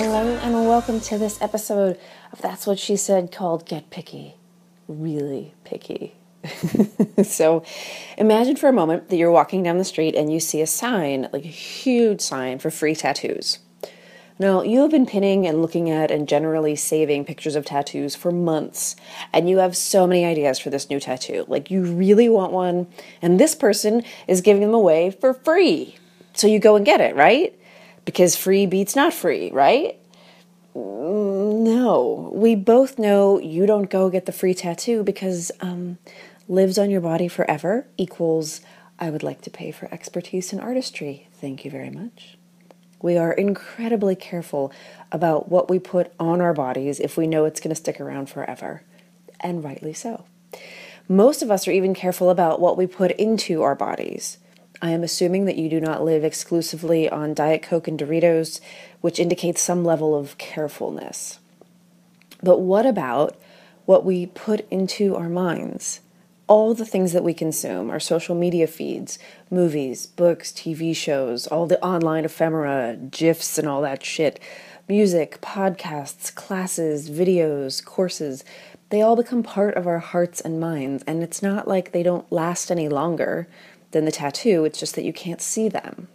Hello, and welcome to this episode of That's What She Said called Get Picky. Really picky. so imagine for a moment that you're walking down the street and you see a sign, like a huge sign for free tattoos. Now, you have been pinning and looking at and generally saving pictures of tattoos for months, and you have so many ideas for this new tattoo. Like, you really want one, and this person is giving them away for free. So you go and get it, right? Because free beats not free, right? No, we both know you don't go get the free tattoo because um, lives on your body forever equals I would like to pay for expertise in artistry. Thank you very much. We are incredibly careful about what we put on our bodies if we know it's going to stick around forever, and rightly so. Most of us are even careful about what we put into our bodies. I am assuming that you do not live exclusively on Diet Coke and Doritos, which indicates some level of carefulness. But what about what we put into our minds? All the things that we consume, our social media feeds, movies, books, TV shows, all the online ephemera, GIFs, and all that shit, music, podcasts, classes, videos, courses, they all become part of our hearts and minds, and it's not like they don't last any longer than the tattoo, it's just that you can't see them.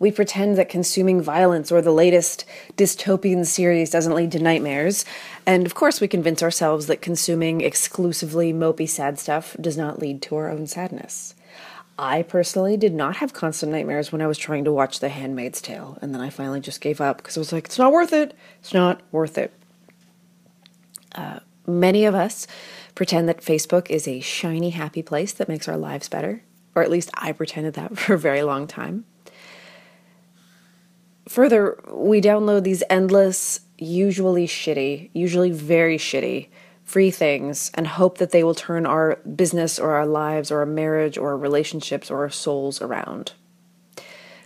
We pretend that consuming violence or the latest dystopian series doesn't lead to nightmares, and of course, we convince ourselves that consuming exclusively mopey sad stuff does not lead to our own sadness. I personally did not have constant nightmares when I was trying to watch The Handmaid's Tale, and then I finally just gave up because I was like, it's not worth it. It's not worth it. Uh, many of us pretend that Facebook is a shiny, happy place that makes our lives better or at least I pretended that for a very long time. Further, we download these endless, usually shitty, usually very shitty, free things and hope that they will turn our business or our lives or our marriage or our relationships or our souls around.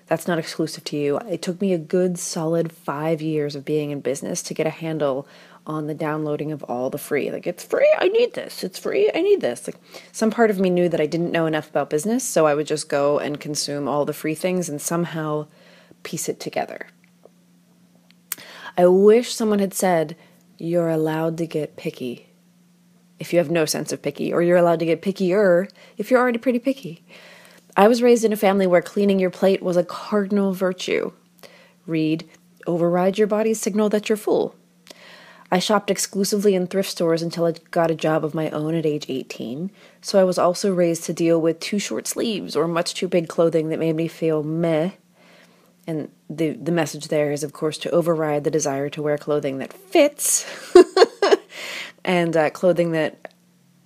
That's not exclusive to you. It took me a good solid five years of being in business to get a handle on the downloading of all the free. Like, it's free, I need this. It's free, I need this. Like, some part of me knew that I didn't know enough about business, so I would just go and consume all the free things and somehow piece it together. I wish someone had said, You're allowed to get picky if you have no sense of picky, or you're allowed to get pickier if you're already pretty picky. I was raised in a family where cleaning your plate was a cardinal virtue. Read, override your body's signal that you're full. I shopped exclusively in thrift stores until I got a job of my own at age 18, so I was also raised to deal with too short sleeves or much too big clothing that made me feel meh. And the, the message there is, of course, to override the desire to wear clothing that fits and uh, clothing that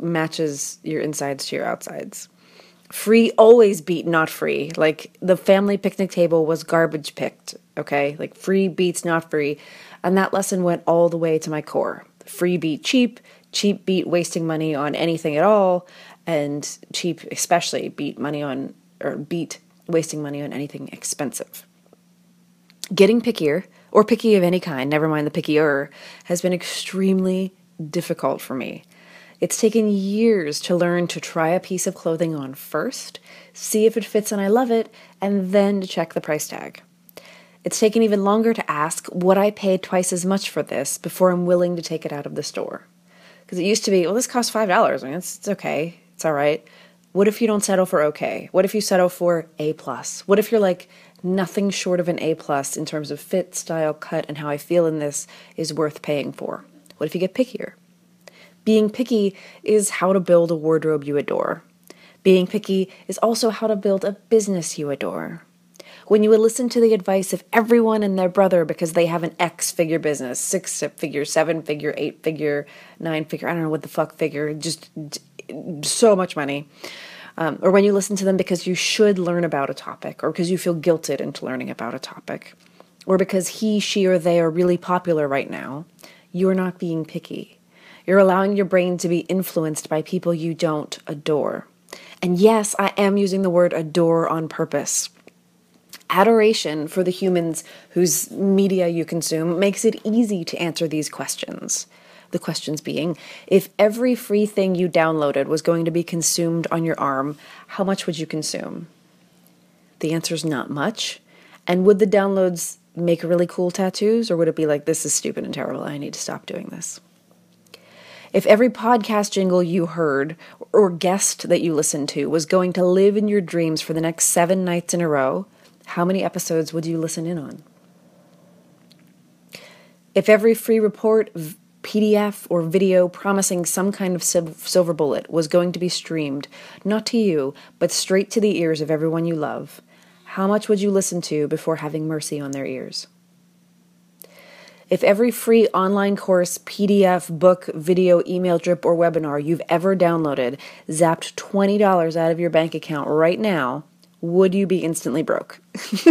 matches your insides to your outsides. Free always beat not free. Like the family picnic table was garbage picked, okay? Like free beats not free. And that lesson went all the way to my core. Free beat cheap, cheap beat wasting money on anything at all, and cheap especially beat money on or beat wasting money on anything expensive. Getting pickier, or picky of any kind, never mind the pickier, has been extremely difficult for me. It's taken years to learn to try a piece of clothing on first, see if it fits and I love it, and then to check the price tag. It's taken even longer to ask would I pay twice as much for this before I'm willing to take it out of the store. Because it used to be, well, this costs $5. I mean, it's, it's okay. It's all right. What if you don't settle for okay? What if you settle for A plus? What if you're like nothing short of an A plus in terms of fit, style, cut, and how I feel in this is worth paying for? What if you get pickier? Being picky is how to build a wardrobe you adore. Being picky is also how to build a business you adore when you would listen to the advice of everyone and their brother because they have an X figure business, six figure, seven figure, eight figure, nine figure, I don't know what the fuck figure, just so much money. Um, or when you listen to them because you should learn about a topic, or because you feel guilted into learning about a topic, or because he, she, or they are really popular right now, you're not being picky. You're allowing your brain to be influenced by people you don't adore. And yes, I am using the word adore on purpose adoration for the humans whose media you consume makes it easy to answer these questions. The questions being if every free thing you downloaded was going to be consumed on your arm, how much would you consume? The answer is not much. And would the downloads make really cool tattoos, or would it be like, this is stupid and terrible, I need to stop doing this? If every podcast jingle you heard or guest that you listened to was going to live in your dreams for the next seven nights in a row, how many episodes would you listen in on? If every free report, PDF, or video promising some kind of silver bullet was going to be streamed, not to you, but straight to the ears of everyone you love, how much would you listen to before having mercy on their ears? If every free online course, PDF, book, video, email drip, or webinar you've ever downloaded zapped $20 out of your bank account right now, would you be instantly broke?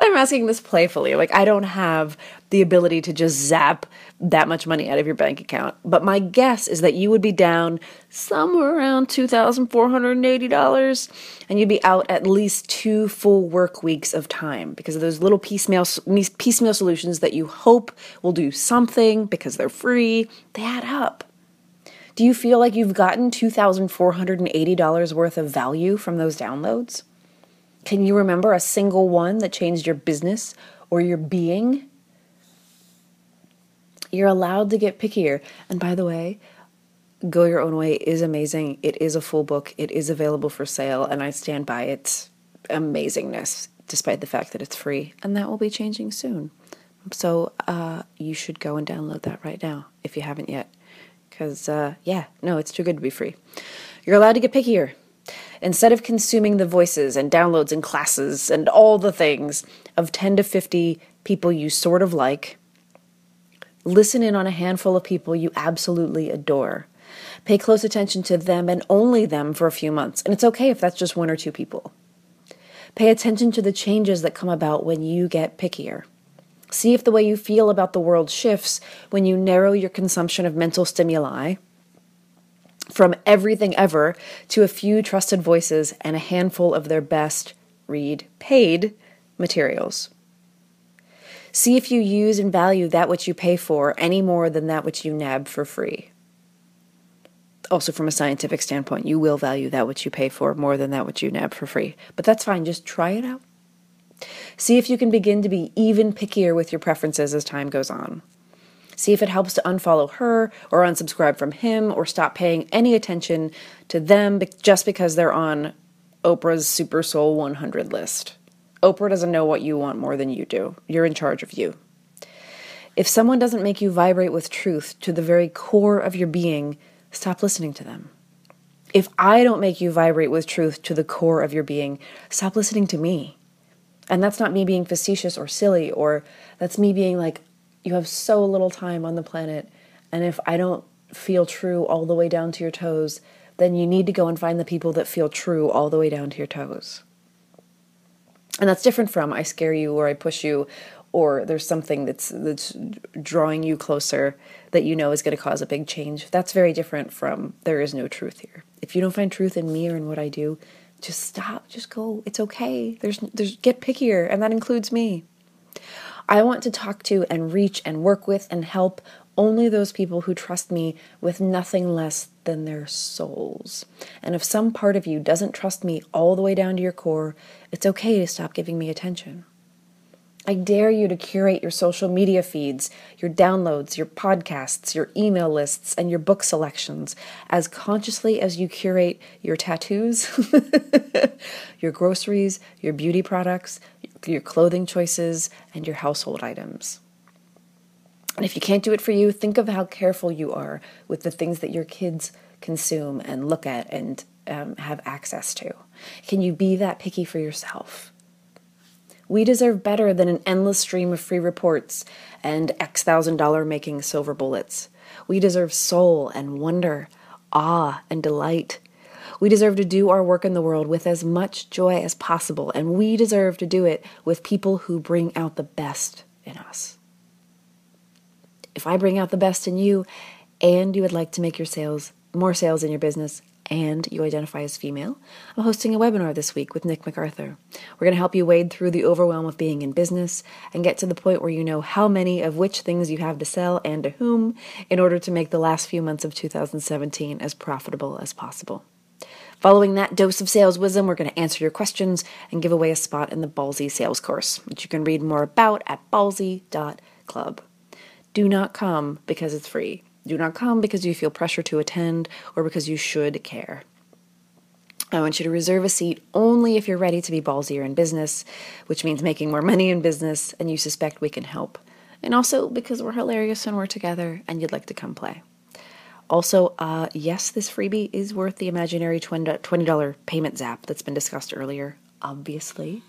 I'm asking this playfully. Like, I don't have the ability to just zap that much money out of your bank account. But my guess is that you would be down somewhere around $2,480 and you'd be out at least two full work weeks of time because of those little piecemeal, piecemeal solutions that you hope will do something because they're free. They add up. Do you feel like you've gotten $2,480 worth of value from those downloads? Can you remember a single one that changed your business or your being? You're allowed to get pickier. And by the way, Go Your Own Way is amazing. It is a full book, it is available for sale, and I stand by its amazingness despite the fact that it's free. And that will be changing soon. So uh, you should go and download that right now if you haven't yet. Because, uh, yeah, no, it's too good to be free. You're allowed to get pickier. Instead of consuming the voices and downloads and classes and all the things of 10 to 50 people you sort of like, listen in on a handful of people you absolutely adore. Pay close attention to them and only them for a few months, and it's okay if that's just one or two people. Pay attention to the changes that come about when you get pickier. See if the way you feel about the world shifts when you narrow your consumption of mental stimuli from everything ever to a few trusted voices and a handful of their best, read, paid materials. See if you use and value that which you pay for any more than that which you nab for free. Also, from a scientific standpoint, you will value that which you pay for more than that which you nab for free. But that's fine, just try it out. See if you can begin to be even pickier with your preferences as time goes on. See if it helps to unfollow her or unsubscribe from him or stop paying any attention to them just because they're on Oprah's Super Soul 100 list. Oprah doesn't know what you want more than you do. You're in charge of you. If someone doesn't make you vibrate with truth to the very core of your being, stop listening to them. If I don't make you vibrate with truth to the core of your being, stop listening to me. And that's not me being facetious or silly, or that's me being like, you have so little time on the planet. And if I don't feel true all the way down to your toes, then you need to go and find the people that feel true all the way down to your toes. And that's different from I scare you or I push you or there's something that's that's drawing you closer that you know is going to cause a big change. That's very different from there is no truth here. If you don't find truth in me or in what I do, Just stop, just go. It's okay. There's there's get pickier and that includes me. I want to talk to and reach and work with and help only those people who trust me with nothing less than their souls. And if some part of you doesn't trust me all the way down to your core, it's okay to stop giving me attention. I dare you to curate your social media feeds, your downloads, your podcasts, your email lists, and your book selections as consciously as you curate your tattoos, your groceries, your beauty products, your clothing choices, and your household items. And if you can't do it for you, think of how careful you are with the things that your kids consume and look at and um, have access to. Can you be that picky for yourself? We deserve better than an endless stream of free reports and X thousand dollar making silver bullets. We deserve soul and wonder, awe and delight. We deserve to do our work in the world with as much joy as possible, and we deserve to do it with people who bring out the best in us. If I bring out the best in you and you would like to make your sales more sales in your business and you identify as female, I'm hosting a webinar this week with Nick MacArthur. We're going to help you wade through the overwhelm of being in business and get to the point where you know how many of which things you have to sell and to whom in order to make the last few months of 2017 as profitable as possible. Following that dose of sales wisdom, we're going to answer your questions and give away a spot in the Ballsy sales course, which you can read more about at ballsy.club. Do not come because it's free. Do not come because you feel pressure to attend or because you should care. I want you to reserve a seat only if you're ready to be ballsier in business, which means making more money in business and you suspect we can help. And also because we're hilarious and we're together and you'd like to come play. Also, uh, yes, this freebie is worth the imaginary $20 payment zap that's been discussed earlier, obviously.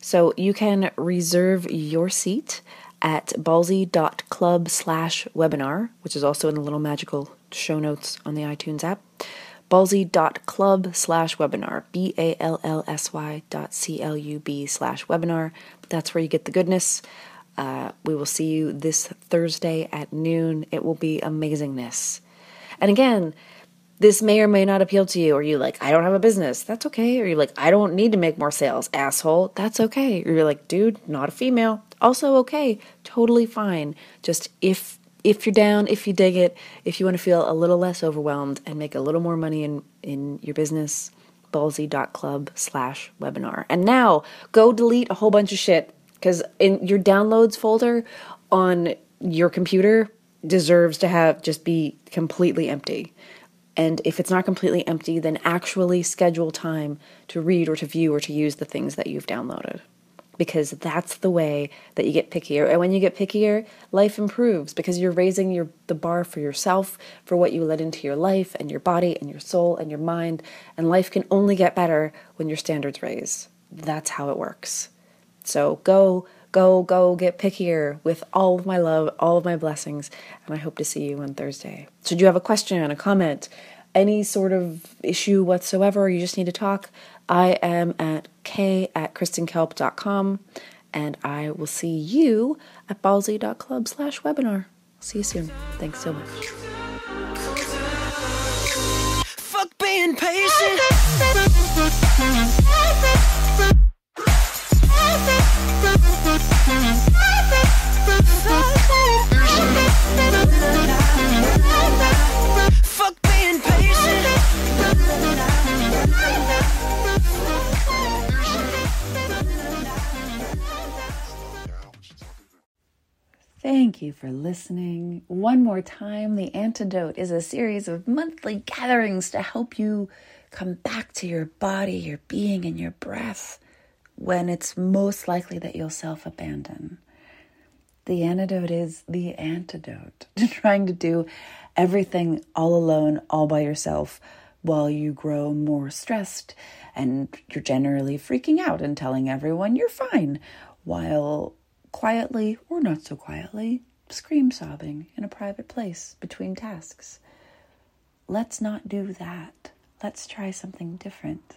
So you can reserve your seat at ballsy.club slash webinar, which is also in the little magical show notes on the iTunes app. Ballsy.club slash webinar, B A L L S Y dot C L U B slash webinar. That's where you get the goodness. Uh, we will see you this Thursday at noon. It will be amazingness. And again, this may or may not appeal to you, or you like, I don't have a business. That's okay. Or you're like, I don't need to make more sales, asshole. That's okay. Or you're like, dude, not a female. Also okay. Totally fine. Just if if you're down, if you dig it, if you want to feel a little less overwhelmed and make a little more money in, in your business, ballsy.club slash webinar. And now go delete a whole bunch of shit because in your downloads folder on your computer deserves to have just be completely empty. And if it's not completely empty, then actually schedule time to read or to view or to use the things that you've downloaded. Because that's the way that you get pickier. And when you get pickier, life improves because you're raising your the bar for yourself, for what you let into your life and your body and your soul and your mind. And life can only get better when your standards raise. That's how it works. So go go, go get pickier with all of my love, all of my blessings, and I hope to see you on Thursday. Should you have a question, a comment, any sort of issue whatsoever, you just need to talk, I am at k at kristenkalp.com, and I will see you at ballsy.club slash webinar. See you soon. Thanks so much. Fuck being patient. Thank you for listening. One more time, The Antidote is a series of monthly gatherings to help you come back to your body, your being, and your breath when it's most likely that you'll self abandon. The antidote is the antidote to trying to do everything all alone, all by yourself, while you grow more stressed and you're generally freaking out and telling everyone you're fine, while quietly or not so quietly scream sobbing in a private place between tasks. Let's not do that. Let's try something different.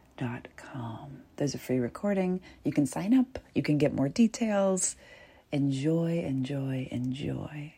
There's a free recording. You can sign up, you can get more details. Enjoy, enjoy, enjoy.